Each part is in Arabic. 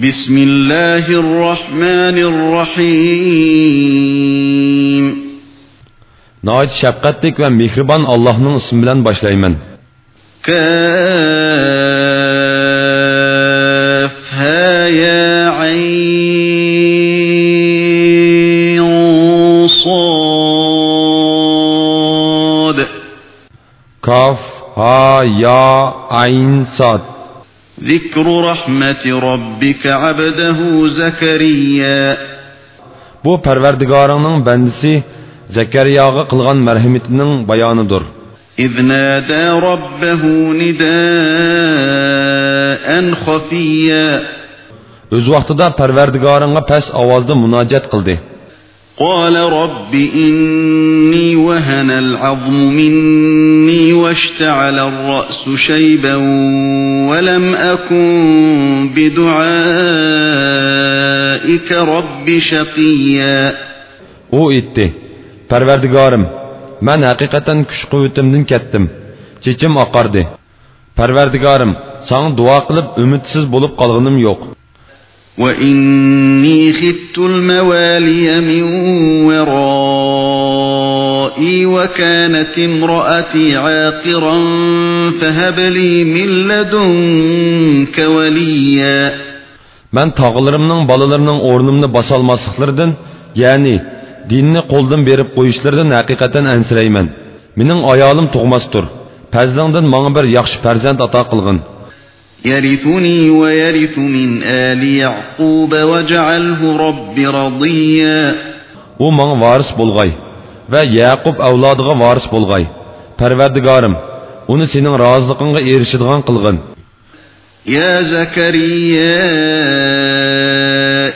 بسم الله الرحمن الرحيم Nəhayət şəfqətlik və mehriban Allah'ın ismi bilan başlayman. كافها يا عين صاد Kaf, ha, ya, ayn, sad. ذكر رحمة ربك عبده زكريا Bu Pərverdigarının bəndisi Zəkəriyağa qılğan mərhəmətinin bayanıdır. إذ نادى ربه نداء خفيا Öz vaqtida Pərverdigarınğa pəs avazda munacət qıldı. قال رب إني وهن العظم مني واشتعل الرأس شيبا ولم أكن بدعائك رب شقيا. أو ایتی پروردگارم من حقیقتا کش قویتم دن کتدم چیچم اقاردی پروردگارم سان دعا قلب امیدسیز بولب قلغنم یک وإني خفت الموالي من ورائي وكانت امرأتي عاقرا فهب لي من لدنك وليا Men tog'larimning bolalarning o'rnimni bosolmasliklaridan, ya'ni dinni qo'ldan berib qo'yishlaridan haqiqatan ansirayman. Mening ayolim tug'masdir. Fazlingdan menga bir yaxshi farzand ato qilgin. يرثني ويرث من آل يعقوب واجعله رب رضيا varis bo'lg'ay va Yaqub avlodiga varis bo'lg'ay. Parvardigorim, uni sening roziliqingga erishadigan qilgin. يا زكريا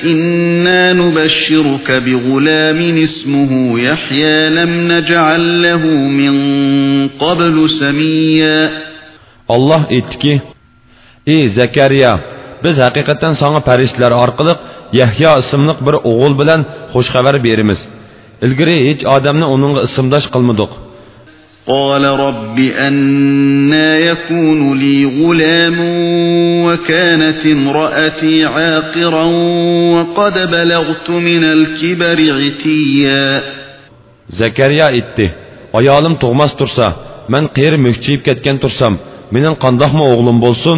إنا نبشرك بغلام اسمه يحيى لم نجعل له من قبل سميا Allah aytdiki: "Ey Zakariya, biz haqiqatan sana farishtalar orqali Yahyo ismli bir o'g'il bilan xush xabar beramiz. Ilgari hech odamni uningga ismdosh qilmadik." قال رب أنا يكون لي غلام وكانت امرأتي عاقرا وقد بلغت من الكبر عتيا Zakariya aytdi: "Ayolim tug'mas tursa, men qeri mukchiyib ketgan tursam, mening qandoqmi o'g'lim bo'lsin?"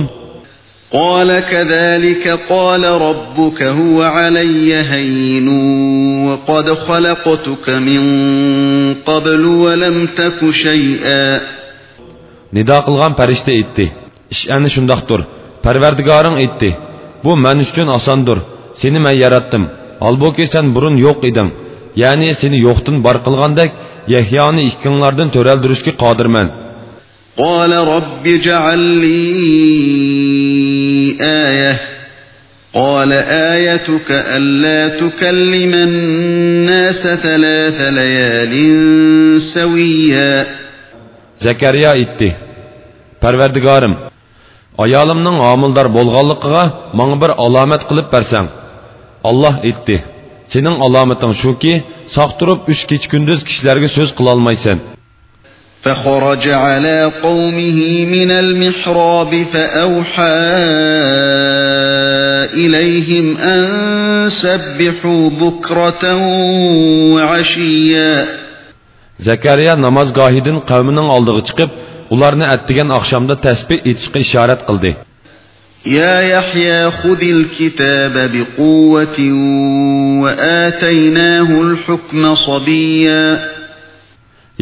قال كذلك قال ربك هو علي هين وقد خلقتك من قبل ولم تك شيئا Nido qilgan farishta aytdi: "Ish ana shundoqdir. Parvardigoring aytdi: Bu men uchun osondir. Seni men yaratdim. Albuki sen burun yo'q eding. Ya'ni seni yo'qdan bor qilgandek, Yahyoni ikkinglardan to'raldirishga qodirman." قال رب اجعل لي آية قال آيتك ألا تكلم الناس ثلاث ليال سويا Zakariya aytdi: "Parvardigorim, ayolimning homildor bo'lganligiga menga bir alomat qilib bersang." Alloh aytdi: "Sening alomating shuki, sog' turib 3 kech kunduz kishilarga so'z qila olmaysan." فخرج على قومه من المحراب فأوحى إليهم أن سبحوا بكرة وعشيا زكريا نماز قاهدين قومنا aldığı çıkıp ularını ettiğin akşamda tesbih içi işaret kıldı. يا يحيى خذ الكتاب بقوة وآتيناه الحكم صبيا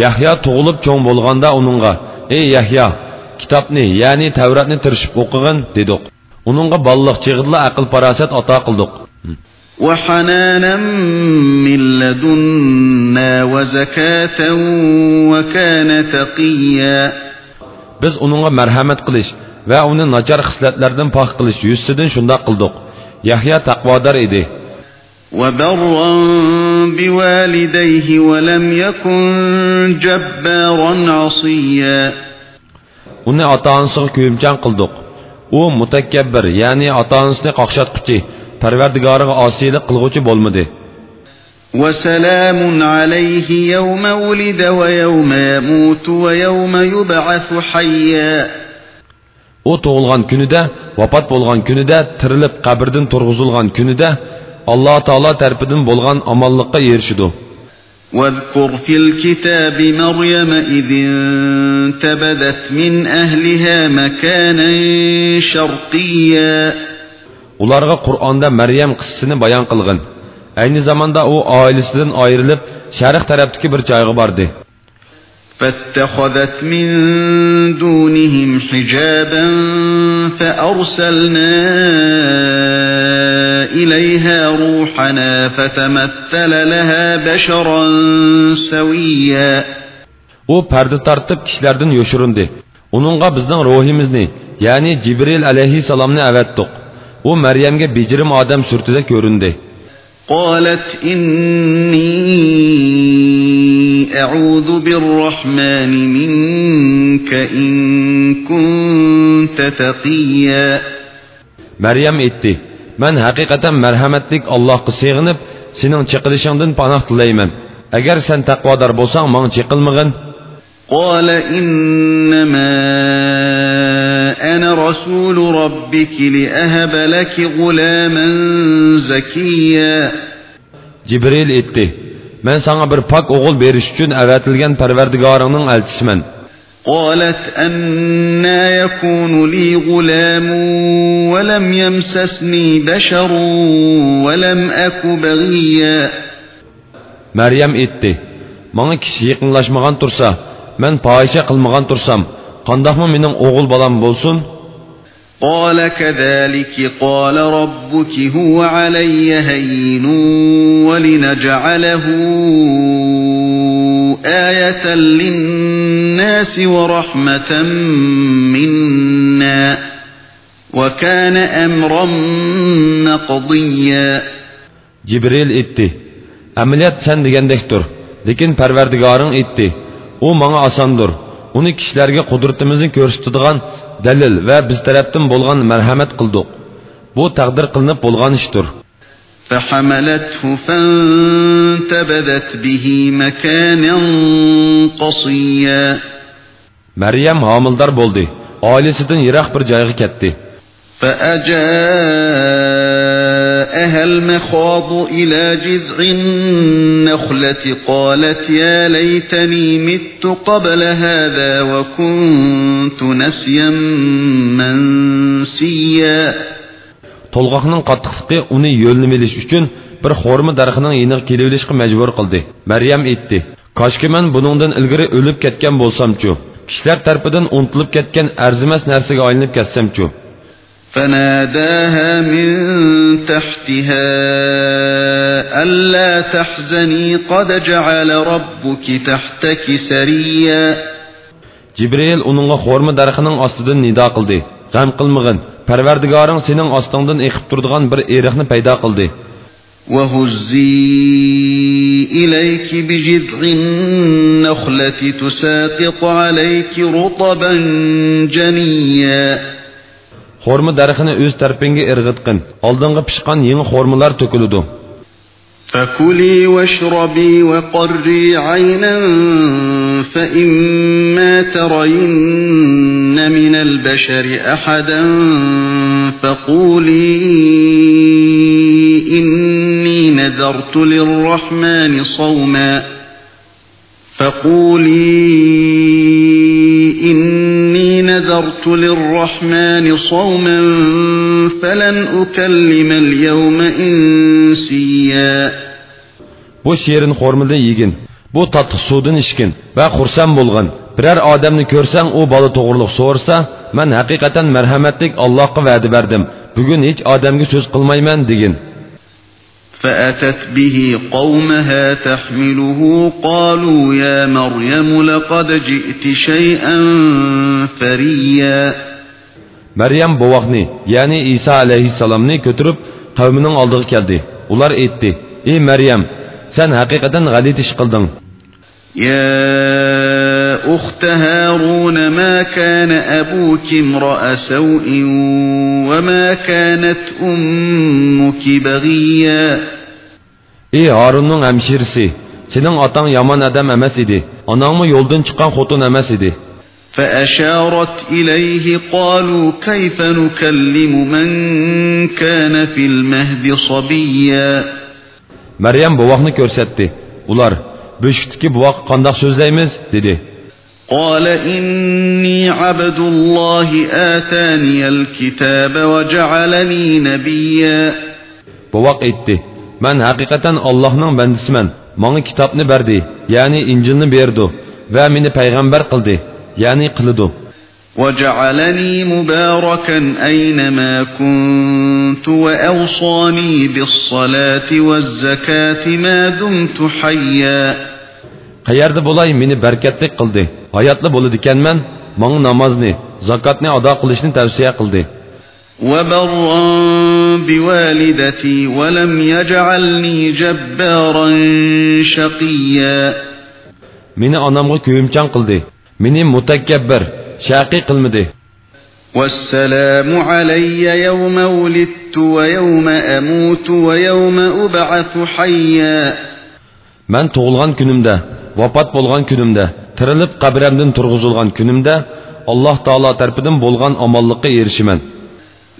Yahyo tug'ilib cho'ng bo'lganda uningga: "Ey Yahyo, kitobni, ya'ni Tavratni tirishib o'qigin" dedik. Uningga balliq chig'idla aql farosat ato qildik. وحنانا من لدنا وزكاة وكان تقيا Biz uningga marhamat qilish va uni nachar xislatlardan pok qilish yuzidan shundoq qildik. Yahyo taqvodor edi. وبرا بوالديه ولم يكن جبارا عصيا Uni ota-onasiga kuyimchan qildik. U mutakabbir, ya'ni ota-onasini qoqshatquchi, Parvardigoriga osiylik qilguvchi bo'lmadi. وسلام عليه يوم ولد ويوم يموت ويوم يبعث حيا u tug'ilgan kunida vafot bo'lgan kunida tirilib qabrdan turg'izilgan kunida alloh taolo tarafidan bo'lgan omonlikqa erishidi واذكر في الكتاب مريم إذ انتبذت من أهلها مكانا شرقيا ularga qur'onda maryam qissasini bayon qilg'in ayni zamonda u oilasidan ayrilib sharq tarafdagi bir joyga bordi فاتخذت من دونهم حجابا فأرسلنا إليها روحنا فتمثل لها بشرا سويا u parda tortib kishilardan yo'shirindi uningga bizning ruhimizni ya'ni jibril alayhissalomni avatdiq u maryamga bejirim odam surtida ko'rindi قالت إني أعوذ بالرحمن منك إن كنت تقيا maryam aytdi man haqiqatan marhamatlik allohga sig'inib sening chiqilishingdan panoh tilayman agar sen taqvodor bo'lsang manga chiqilmag'in قال إنما أنا رسول ربك لأهب لك غلاما زكيا. جبريل إتي من سانا بر پاك بيرشتون بيرش جن اواتلگن پروردگارانن التشمن قالت أنا يكون لي غلام ولم يمسسني بشر ولم أك بغيا. مريم إتي من كشي يقنلاش مغان ترسا من پایشه قلمغان ترسم قنده ما منم اغل بالام بولسون قال كذلك قال ربك هو علي هين ولنجعله آية للناس ورحمة منا وكان أمرا مقضيا جبريل اتي عملیات سن دیگن لكن لیکن پروردگارن اتى u manga osondir uni kishilarga qudratimizni ko'rsatadigan dalil va biz tarafdan bo'lgan marhamat qildik bu taqdir qilinib bo'lgan ishdir فحملته فانتبذت به مكانا قصيا maryam homildor bo'ldi oilasidan yiroq bir joyga ketdi فأجاءها المخاض إلى جذع النخلة قالت يا ليتني مت قبل هذا وكنت نسيا منسيا to'lg'oqning qattiqligi uni yo'lni bilish uchun bir xo'rma daraxining yeniga kelaverishga majbur qildi maryam aytdi koshki man buningdan ilgari o'lib ketgan bo'lsamchu kishilar tarafidan unutilib ketgan arzimas narsaga aylanib ketsamchu فناداها من تحتها ألا تحزني قد جعل ربك تحتك سريا. جبريل أنغا خورم درخنن أصدد ندا قلدي. غم قلمغن. پروردگارن سنن أصدندن إخب تردغن بر إرخن پيدا قلدي. وهزي إليك بجذع النخلة تساقط عليك رطبا جنيا. Xo'rma daraxini o'z tarpingga irg'itqin. Oldinga pishqan yangi xo'rmalar to'kiludi فكلي واشربي وقري عينا فإما ترين من البشر أحدا فقولي إني نذرت للرحمن صوما فقولي إني نذرت للرحمن صوما فلن أكلم اليوم إنسيا bu sherin xo'rmadan yegin bu tatlı suvdan ichgin va xursand bo'lgin biror odamni ko'rsang u bola to'g'riliq so'rasa man haqiqatan marhamatlik allohga va'da berdim bugun hech odamga so'z qilmayman degin فأتت به قومها تحمله قالوا يا مريم لقد جئت شيئا فريا. مريم بوغني يعني إيسا عليه السلام ني كترب قومنن aldığı geldi ular etti ey Meryem sen hakikaten galit iş يا أخت هارون ما كان أبوك امرأ سوء وما كانت أمك بغيا. ey horunning hamshirisi sening otang yomon odam emas edi onangmi yo'ldan chiqqan xotin emas edi فأشارت إليه قالوا كيف نكلم من كان في المهد صبيا maryam buvoqni ko'rsatdi ular beshikdagi buvoq qandoq so'zlaymiz dedi قال إني عبد الله آتاني الكتاب وجعلني نبيا buvoq aytdi Mən həqiqətən Allahın bəndisiyəm. Mənə kitabnı verdi, yəni İncilni verdi və məni peyğəmbər qıldı, yəni qıldı. وجعلني مباركا أينما كنت وأوصاني بالصلاة والزكاة ما دمت حيا قيرد بولاي مني بركتلي قلدي حياتلي بولدي كان من من نمازني زكاتني أدا قلشني توسيه قلدي وبرا بوالدتي ولم يجعلني جبارا شقيا. من أنا أنامغ كومچان قلدي؟ من متكبر شاقي قلمدي. والسلام علي يوم ولدت ويوم أموت ويوم أبعث حيا. من تغلغان كنمدا وفات بولغان كنمدا ترلب قبرمدن ترغزلغان كنمدا الله تعالى ترپدن بولغان أمالقي إرشمن.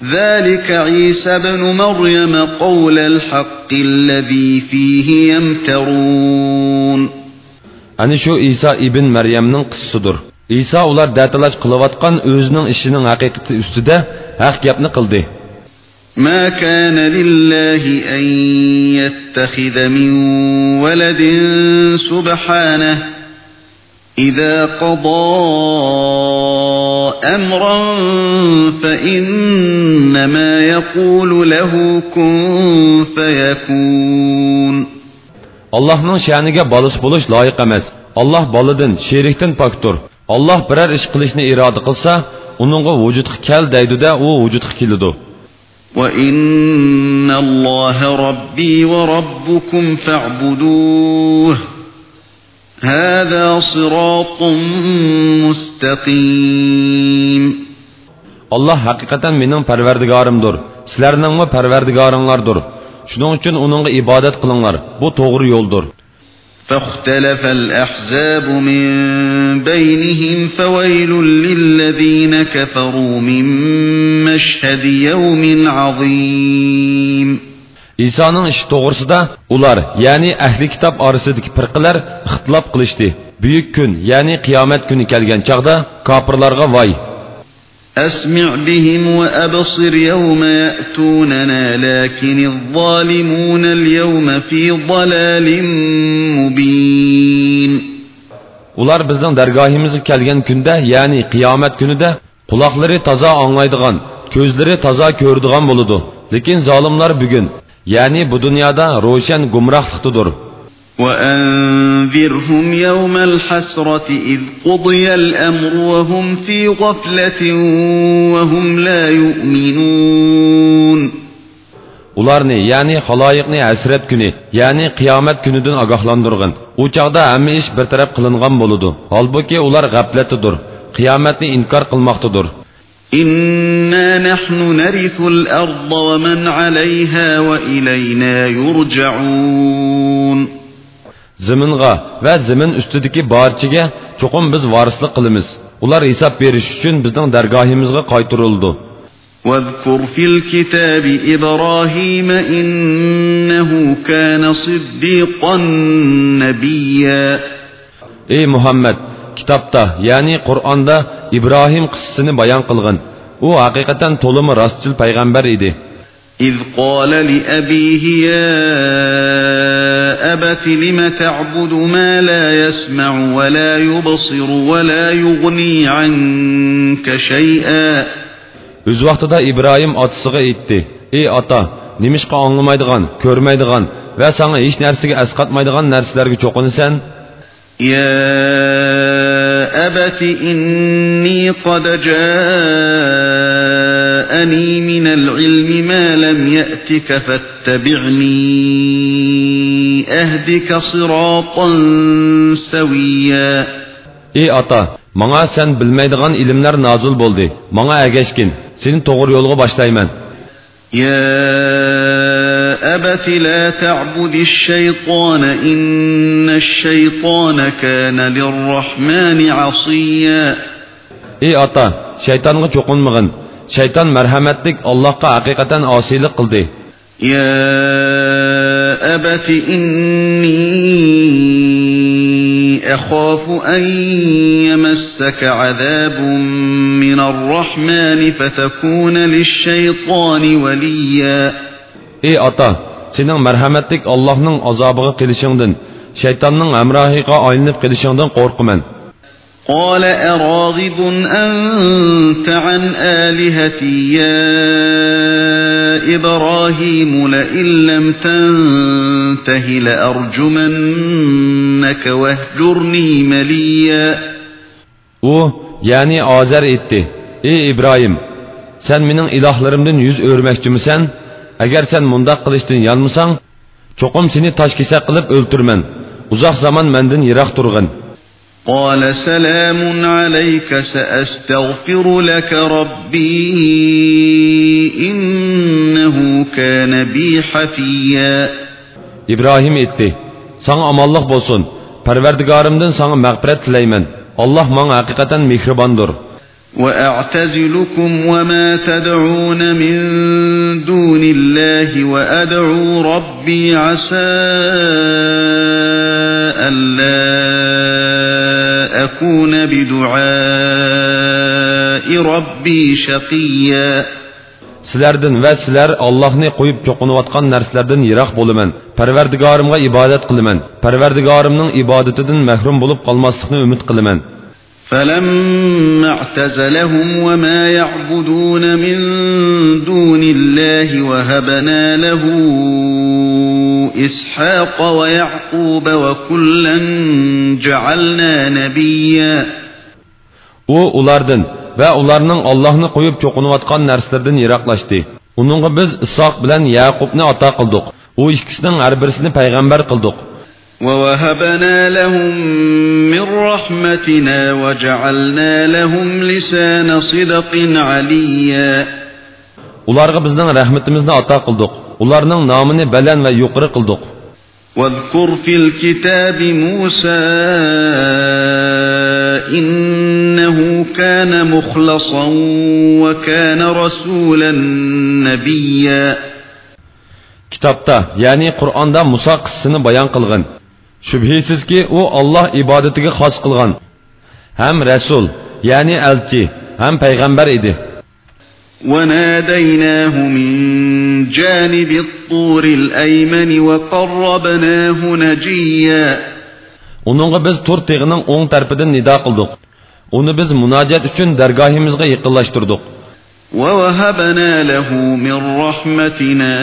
ذلك عيسى بن مريم قول الحق الذي فيه يمترون ana shu iso ibn maryamning qissasidir iso ular datalash qilayotgan o'zining ishining haqiqati ustida haq gapni qildi ما كان لله أن يتخذ من ولد سبحانه إذا قضى أمرا فإنما يقول له كن فيكون allohning sha'niga bolis bo'lish loyiq emas alloh boladan sherikdan pokdir alloh biror ish qilishni iroda qilsa uningga vujudga kel deydida u vujudga keladi وإن الله ربي وربكم فاعبدوه هذا صراط مستقيم alloh haqiqatan mening parvardigorimdir sizlarningmi parvardigoringlardir shuning uchun uningga ibodat qilinglar bu to'g'ri yo'ldir فاختلف الأحزاب من بينهم فويل للذين كفروا من مشهد يوم عظيم isoning ishi to'g'risida ular ya'ni ahli kitob orasidagi firqalar ixtilof qilishdi buyuk kun ya'ni qiyomat kuni kelgan chog'da kofirlarga voy أسمع بهم وأبصر يوم يأتوننا لكن الظالمون اليوم في ضلال مبين ular bizning dargohimizga kelgan kunda ya'ni qiyomat kunida quloqlari toza anglaydigan ko'zlari toza ko'radigan bo'ladi lekin zolimlar bugun ya'ni bu dunyoda ro'shan gumrohliqdadir وأنذرهم يوم الحسرة إذ قضي الأمر وهم في غفلة وهم لا يؤمنون ularni ya'ni haloyiqni hasrat kuni ya'ni qiyomat kunidan ogohlantirg'in u chog'da hamma ish bartaraf qilingan bo'ladi holbuki ular g'aflatdadir qiyomatni inkor qilmoqdadir إنا نحن نرث الأرض ومن عليها وإلينا يرجعون ziminga va zimin ustidagi barchaga cho'qim biz varislik qilamiz ular hisob berish uchun bizning dargohimizga qaytarildi واذكر في الكتاب إبراهيم إنه كان صديقا نبيا ey muhammad kitobda ya'ni qur'onda ibrohim qissasini bayon qilg'in u haqiqatan to'limi rostchil payg'ambar edi إذ قال لأبيه يا أبت لم تعبد ما لا يسمع ولا يبصر ولا يغني عنك شيئا o'z vaqtida ibrohim otasiga aytdi ey ota nimishqa anglamaydigan ko'rmaydigan va sanga hech narsaga asqatmaydigan narsalarga cho'qinasan يا أبت إني قد جاءني من العلم ما لم يأتك فاتبعني أهدك صراطا سويا ey ota manga sen bilmaydigan ilmlar nozil bo'ldi manga agashgin seni to'g'ri yo'lga boshlayman يا أبت لا تعبد الشيطان إن الشيطان كان للرحمن عصيا. إي أتا شيطان غا مغن شيطان مرحمتك الله قا حقيقة آسيلة قلدي يا أبت إني أخاف أن يمسك عذاب من الرحمن فتكون للشيطان وليا. إي أتا سنن مرحمتك الله نن أزابغ قلشندن شيطان نن أمراهيقا أينف قلشندن قرقمن قال أراغب أنت عن آلهتي يا إبراهيم لئن لم تنته لأرجمنك واهجرني مليا u ya'ni ozar aytdi ey ibrohim sen mening ilohlarimdan yuz o'rmoqchimisan agar sen mundoq qilishdan yonmasang cho'qim seni toshkesak qilib o'ltirman uzoq zamon mendan yiroq turg'in قال سلام عليك سأستغفر لك ربي إنه كان بي حفيا ibrohim aytdi sanga omonlik bo'lsin parvardigorimdan sanga mag'firat tilayman alloh manga haqiqatan mehribondir وأعتزلكم وما تدعون من دون الله وأدعو ربي عسى ألا أكون بدعاء ربي شقيا sizlardan va sizlar allohni qo'yib cho'qinayotgan narsalardan yiroq bo'laman parvardigorimga ibodat qilaman parvardigorimning ibodatidan mahrum bo'lib qolmaslikni umid qilaman فلما اعتزلهم وما يعبدون من دون الله وهبنا له إسحاق ويعقوب وكلا جعلنا نبيا u ulardan va ularning allohni qo'yib cho'qinayotgan narsalardan yiroqlashdi uningga biz isoq bilan yaqubni ato qildik u ikkisining har birisini payg'ambar qildik ووهبنا لهم من رحمتنا وجعلنا لهم لسان صدق عليا ularga bizning rahmatimizni ato qildik ularning nomini baland va yuqori qildik واذكر في الكتاب موسى إنه كان مخلصا وكان رسولا نبيا kitobda ya'ni qur'onda muso qissasini bayon qilgan shubhisizki u olloh ibodatiga xos qilgan ham rasul ya'ni elchi ham payg'ambar edi وناديناه من جانب الطور الأيمن وقربناه نجيا uningga biz to'r teg'ining o'ng tarafidan nido qildik uni biz munojat uchun dargohimizga yaqinlashtirdik ووهبنا له من رحمتنا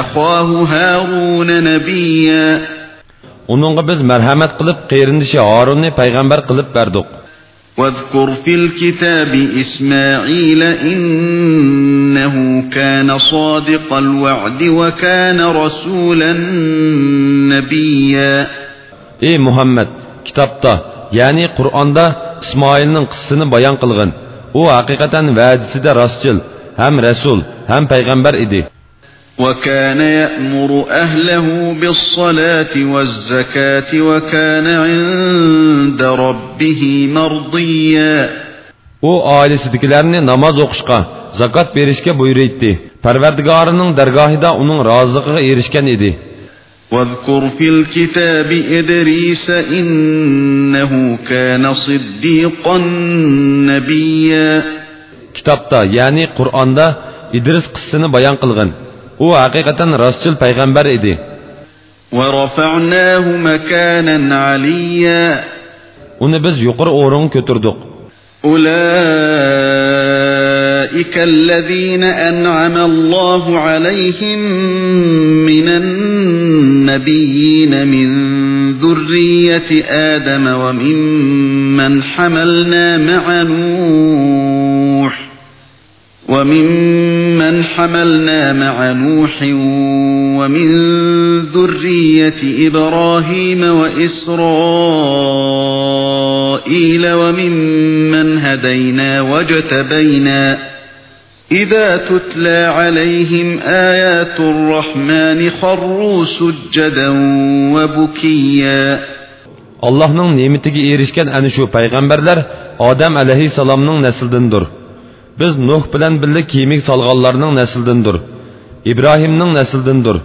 أخاه هارون نبيا uningga biz marhamat qilib qeyrindishi horunni payg'ambar qilib berdik واذكر في الكتاب إسماعيل إنه كان صادق الوعد وكان رسولا نبيا ey muhammad kitobda ya'ni qur'onda ismoilning qissasini bayon qilgin u haqiqatan va'disida rostchil ham rasul ham payg'ambar edi وكان يأمر أهله بالصلاة والزكاة وكان عند ربه مرضيا u oilasidagilarni namoz o'qishga zakot berishga buyuraydi parvardigorining dargohida uning roziligiga erishgan edi واذكر في الكتاب إدريس إنه كان صديقا نبيا kitobda ya'ni qur'onda idris qissasini bayon qilgin u haqiqatan rostchil payg'ambar edi ورفعناه مكانا عليا. uni biz yuqori o'ringa ko'tirdik أولئك الذين أنعم الله عليهم من النبيين من ذرية آدم وممن حملنا مع نوح. وممن حملنا مع نوح ومن ذرية إبراهيم وإسرائيل وممن هدينا واجتبينا إذا تتلى عليهم آيات الرحمن خروا سجدا وبكيا. Allohning ne'matiga erishgan ana shu payg'ambarlar odam alayhissalomning nasldindir biz nuh bilan birga kiyimik solganlarning nasldindir ibrohimning nasldindir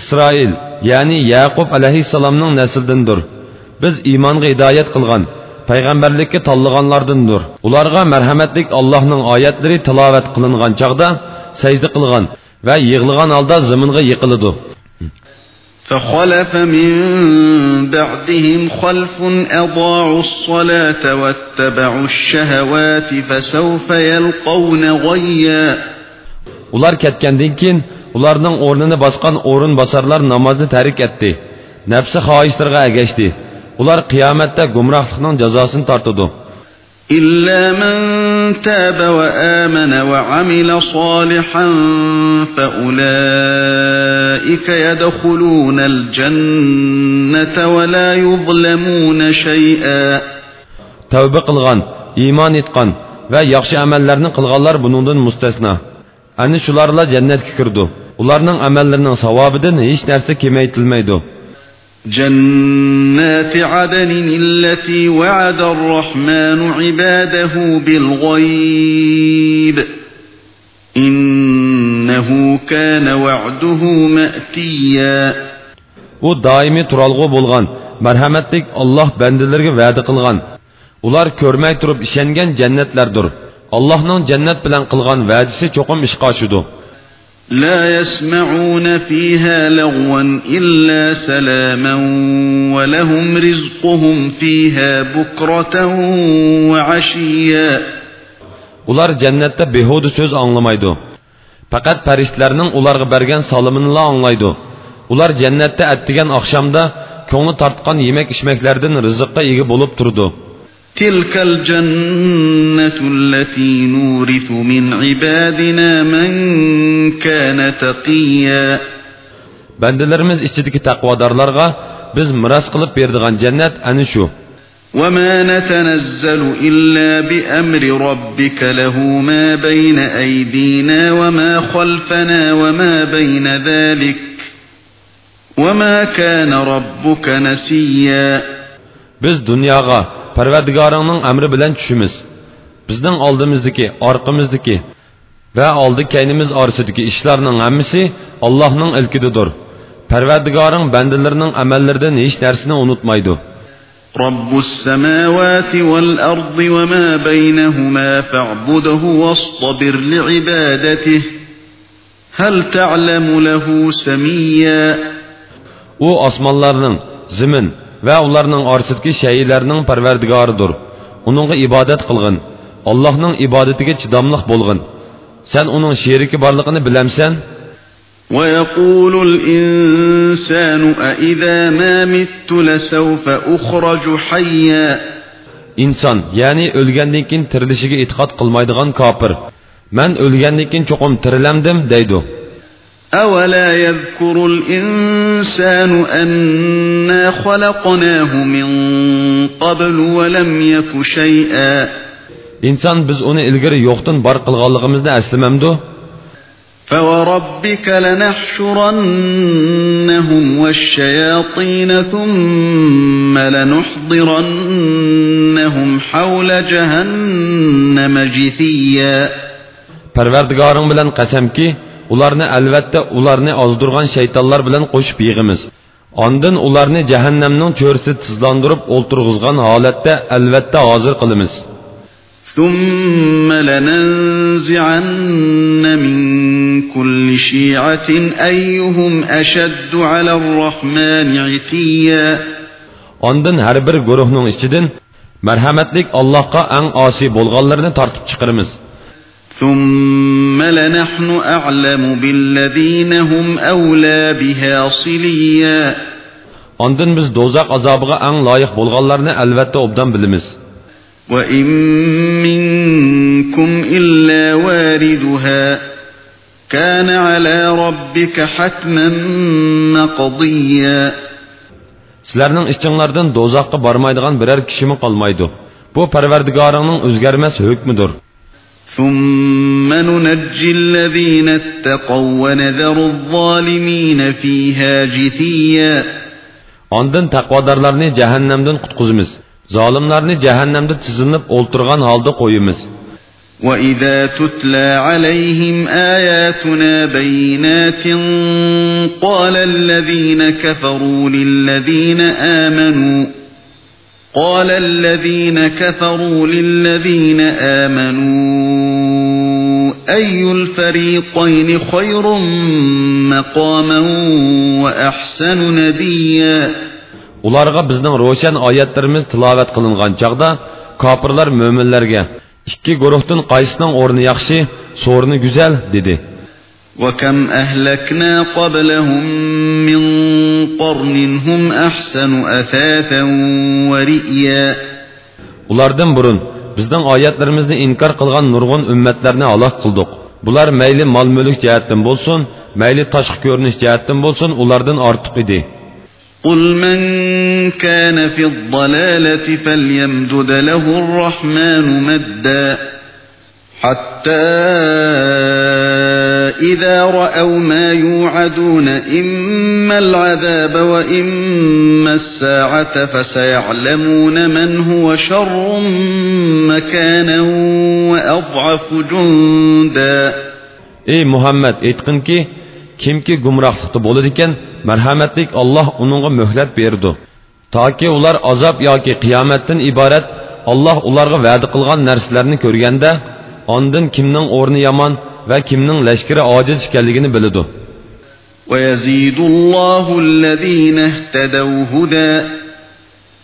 isroil ya'ni yaqub alayhissalomning nasldindir biz iymonga hidoyat qilgan payg'ambarlikka tanlaganlardandir ularga marhamatlik allohning oyatlari tilovat qilingan chog'da sajda qilgan va yig'lagan holda zaminga yiqiladi فخلف من بعدهم خلف أضاعوا الصلاة واتبعوا الشهوات فسوف يلقون غيا ular ketgandan keyin ularning o'rnini bosgan o'rin bosarlar namozni tarik etdi nafsi xohishlarga agashdi ular qiyomatda gumrohlikning jazosini tortadi إلا من تاب وآمن وعمل صالحا فأولئك يدخلون الجنة ولا يظلمون شيئا. توبة قلغان إيمان إتقان ويخشي أمالرن قلغالر بنودن مستثنى أن شلارلا جنة كردو ولارنن أمالرن صوابدن هش نرسى كميتلميدو جنات عدن التي وعد الرحمن عباده بالغيب. إنه كان وعده مأتيا. و ترالغو بولغان مرحمتلیک الله بندلرگی وعد قلغان اولار کرمک تروب ایشنگن الله نان جنت بلن قلغان وعدسی چوکم اشقاشدو لا يسمعون فيها لغوا إلا سلاما ولهم رزقهم فيها بكرة وعشيا ular jannatda behuda so'z anglamaydi faqat farishtalarning ularga bergan solimini anglaydi ular jannatda attigan oqshomda ko'ngli tortgan yemak ichmaklardan rizqqa ega bo'lib turdi تلك الجنة التي نورث من عبادنا من كان تقيا bandalarimiz ichidagi taqvodorlarga biz miros qilib berdigan jannat ana shu. وما نتنزل إلا بأمر ربك له ما بين أيدينا وما خلفنا وما بين ذلك وما كان ربك نسيا biz dunyoga parvardigoringning amri bilan tushimiz bizning oldimizdagi orqamizdagi va oldi kaynimiz orasidagi ishlarning hammasi allohning ilkididir parvardigoring bandalarining amallaridan hech narsani unutmaydi رب السماوات والأرض وما بينهما فاعبده واصطبر لعبادته هل تعلم له سميا u osmonlarning zimin va ularning orasidagi shaylarning parvardigoridir uningga ibodat qilg'in allohning ibodatiga chidamliq bo'lg'in sen uning sheriki borlig'ini bilamsan ويقول الإنسان أإذا ما مت لسوف أخرج حيا inson ya'ni o'lgandan keyin tirilishiga e'tiqod qilmaydigan kofir man o'lgandan keyin cho'qim tirilamdim deydi أولا يذكر الإنسان أنا خلقناه من قبل ولم يك شيئا. inson biz uni ilgari yo'qdan bor qilganligimizni aslamamdu فوربك لنحشرنهم والشياطين ثم لنحضرنهم حول جهنم جثيا. parvardigoring bilan qasamki ularni albatta ularni ozdirgan shaytonlar bilan qo'shib yig'imiz ondin ularni jahannamning cho'risi tizlandirib o'ltirg'izgan holatda albatta hozir qilamiz ثم لننزعن من كل شيعة أيهم أشد على الرحمن عتيا ondin har bir guruhning ichidan marhamatlik allohga ang osiy bo'lganlarni tortib chiqaramiz ثم لنحن أعلم بالذين هم أولى بها صليا ondin biz do'zax azobiga ang loyiq bo'lganlarni albatta obdan bilamiz وإن منكم إلا واردها كان على ربك حتما مقضيا sizlarning ishchinglardan do'zaxga bormaydigan biror kishimi qolmaydi bu parvardigoringning o'zgarmas hukmidir ثم ننجي الذين اتقوا ونذر الظالمين فيها جثيا ondin taqvodorlarni jahannamdan qutqizamiz zolimlarni jahannamda tizinib o'ltirgan holda qo'yamiz وإذا تتلى عليهم آياتنا بينات قال الذين كفروا للذين آمنوا قال الذين كفروا للذين آمنوا أي الفريقين خير مقاما وأحسن نديا ularga bizning ro'shan oyatlarimiz tilovat qilingan chog'da kofirlar mo'minlarga ikki guruhdan qaysining o'rni yaxshi so'rni go'zal dedi وكم أهلكنا قبلهم من قرن هم أحسن أثاثا ورئيا ulardan burun bizning oyatlarimizni inkor qilgan nurg'un ummatlarni halok qildik bular mayli mol mulk jihatdan bo'lsin mayli tashqi ko'rinish jihatdan bo'lsin ulardan ortiq edi قل من كان في الضلالة فليمدد له الرحمن مدا حتى إذا رأوا ما يوعدون إما العذاب وإما الساعة فسيعلمون من هو شر مكانا وأضعف جندا إي محمد اتقنكي kimki gumrohlikda bo'ladi ekan marhamatlik olloh uningga muhlat berdi toki ular azob yoki qiyomatdan iborat olloh ularga va'da qilgan narsalarni ko'rganda ondan kimning o'rni yomon va kimning lashkari ojiz ekanligini biladi ويزيد الله الذين اهتدوا هدى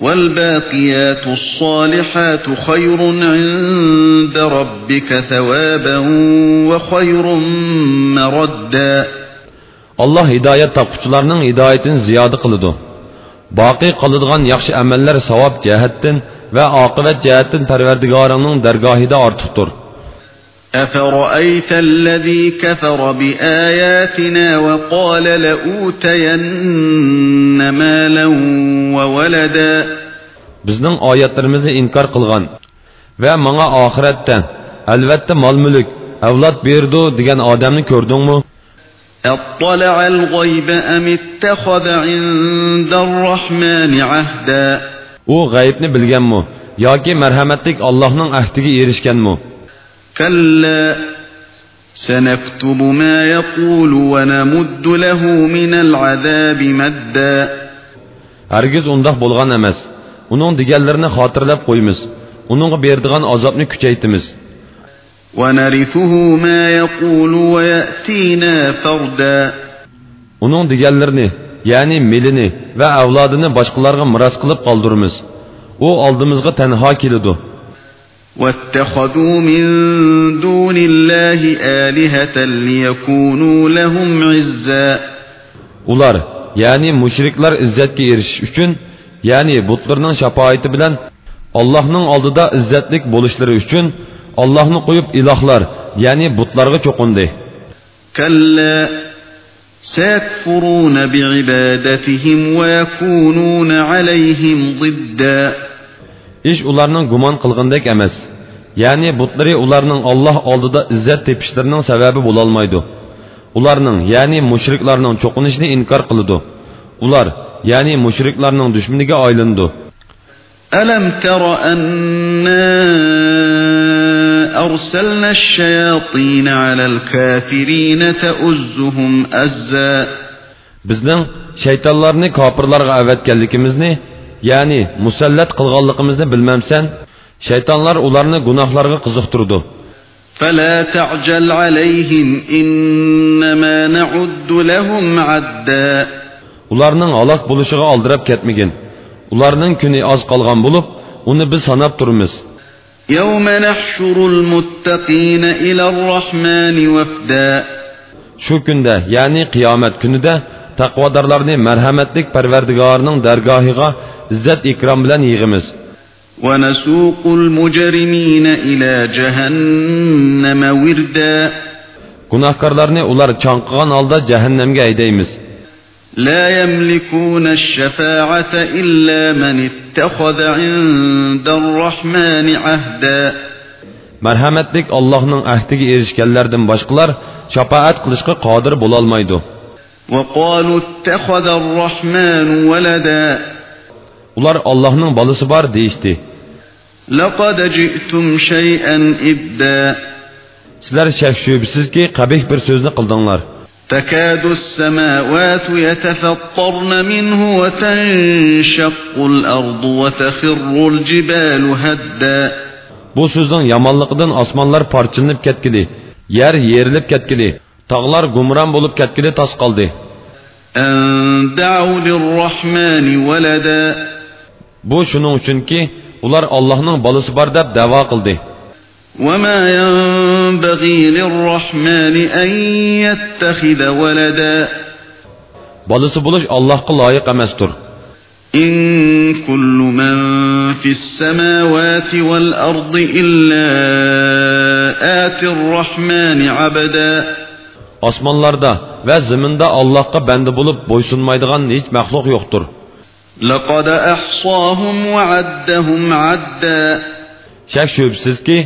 والباقيات الصالحات خير عند ربك ثوابا وخير مردا alloh hidoyat topquchilarning hidoyatini ziyoda qiladi boqiy qiladigan yaxshi amallar savob jihatdan va oqibat jihatdan parvardigoringning dargohida ortiqdir أفرأيت الذي كفر بآياتنا وقال لأوتين مالا وولدا bizning oyatlarimizni inkor qilgan va menga oxiratda albatta mol mulk avlod berdi degan odamni ko'rdingmi اطلع الغيب أم اتخذ عند الرحمن عهدا u g'aybni bilganmi yoki marhamatlik Allohning ahdiga erishganmi كلا سنكتب ما يقول ونمد له من العذاب مدا hargiz undoq bo'lgan emas uning deganlarini xotirlab qo'ymiz uningga berdigan azobni kuchaytimiz ونرثه ما يقول ويأتينا فردا uning deganlarini ya'ni milini va avlodini boshqalarga miros qilib qoldiramiz u oldimizga tanho keladi واتخذوا من دون الله آلهة ليكونوا لهم عزا ular ya'ni mushriklar izzatga erishish uchun ya'ni butlarning shafoati bilan allohning oldida izzatlik bo'lishlari uchun allohni qo'yib ilohlar ya'ni butlarga cho'qindi كلا سيكفرون بعبادتهم ويكونون عليهم ضدا ish ularning gumon qilgandek emas ya'ni butlari ularning olloh oldida izzat tepishlarining sababi bo'lolmaydi ularning ya'ni mushriklarning cho'qinishini inkor qiladi ular ya'ni mushriklarning dushmaniga aylandi ألم تر أنا أرسلنا الشياطين على الكافرين تؤزهم أزا bizning shaytonlarni kofirlarga avatganligimizni ya'ni musallat qilganligimizni bilmamsan shaytonlar ularni gunohlarga qiziqtirdi فلا تعجل عليهم إنما نعد لهم عدا ularning halok bo'lishiga oldirab ketmagin ularning kuni oz qolgan bo'lib uni biz sanab turmiz يوم نحشر المتقين إلى الرحمن وفدا shu kunda ya'ni qiyomat kunida taqvodorlarni marhamatlik parvardigorining dargohiga izzat ikrom bilan yig'imiz ونسوق المجرمين إلى جهنم وردا gunohkorlarni ular holda jahannamga haydaymiz لا يملكون الشفاعة إلا من اتخذ عند الرحمن عهدا marhamatlik allohning ahdiga erishganlardan boshqalar shafoat qilishga qodir bo'lolmaydi وقالوا اتخذ الرحمن ولدا ular Allohning bolasi bor deyishdi لقد جئتم شيئا إدا sizlar shak shubsizki qabih bir so'zni qildinglar تكاد السماوات يتفطرن منه وتنشق الأرض وتخر الجبال هدا bu so'zning yomonligidan osmonlar parchalanib ketgili yer yerilib ketgili Тағылар ғымран болып кәткілі тас қалды. Бұ шының үшін ке, олар Аллахның балысы бар дәп дәва қылды. وما ينبغي للرحمن أن يتخذ ولدا بلس بلش الله لايق مستر إن كل من في السماوات والأرض إلا آت الرحمن عبداً osmonlarda va ziminda allohga banda bo'lib bo'ysunmaydigan hech maxluq yo'qdir. shak shubsizki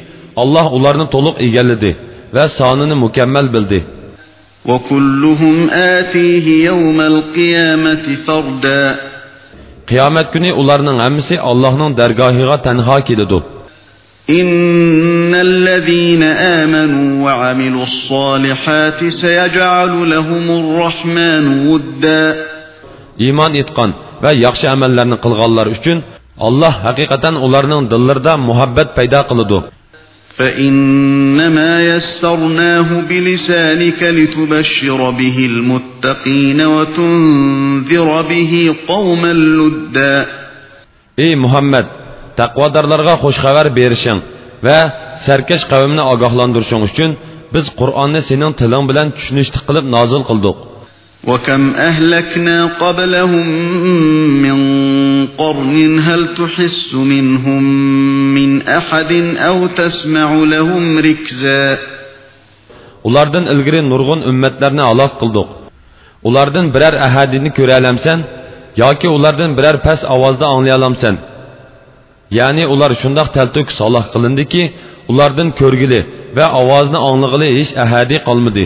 olloh ularni to'liq egalladi va sonini mukammal bildi. qiyomat kuni ularning hammasi ollohning dargohiga tanho keladi. إن الذين آمنوا وعملوا الصالحات سيجعل لهم الرحمن ودا إيمان إتقان ve yakşı emellerini kılgallar üçün Allah hakikaten onların dıllarda muhabbet peyda kılıdu. فَإِنَّمَا يَسَّرْنَاهُ بِلِسَانِكَ لِتُبَشِّرَ بِهِ الْمُتَّقِينَ وَتُنْذِرَ بِهِ قَوْمًا لُدَّا Ey محمد taqvodorlarga xush xabar berishing va sarkash qavmni ogohlantirishing uchun biz qur'onni sening tiling bilan tushunishli qilib nozil qildik وكم أهلكنا قبلهم من قرن هل تحس منهم من أحد أو تسمع لهم ركزا ulardan ilgari nurg'un ummatlarni halok qildik ulardan biror ahadini ko'ra olamsan yoki ulardan biror past ovozda anglay olamsan ya'ni ular shundoq taltuk saloh qilindiki ulardan ko'rgili va ovozni anglag'ili hech ahadi qolmadi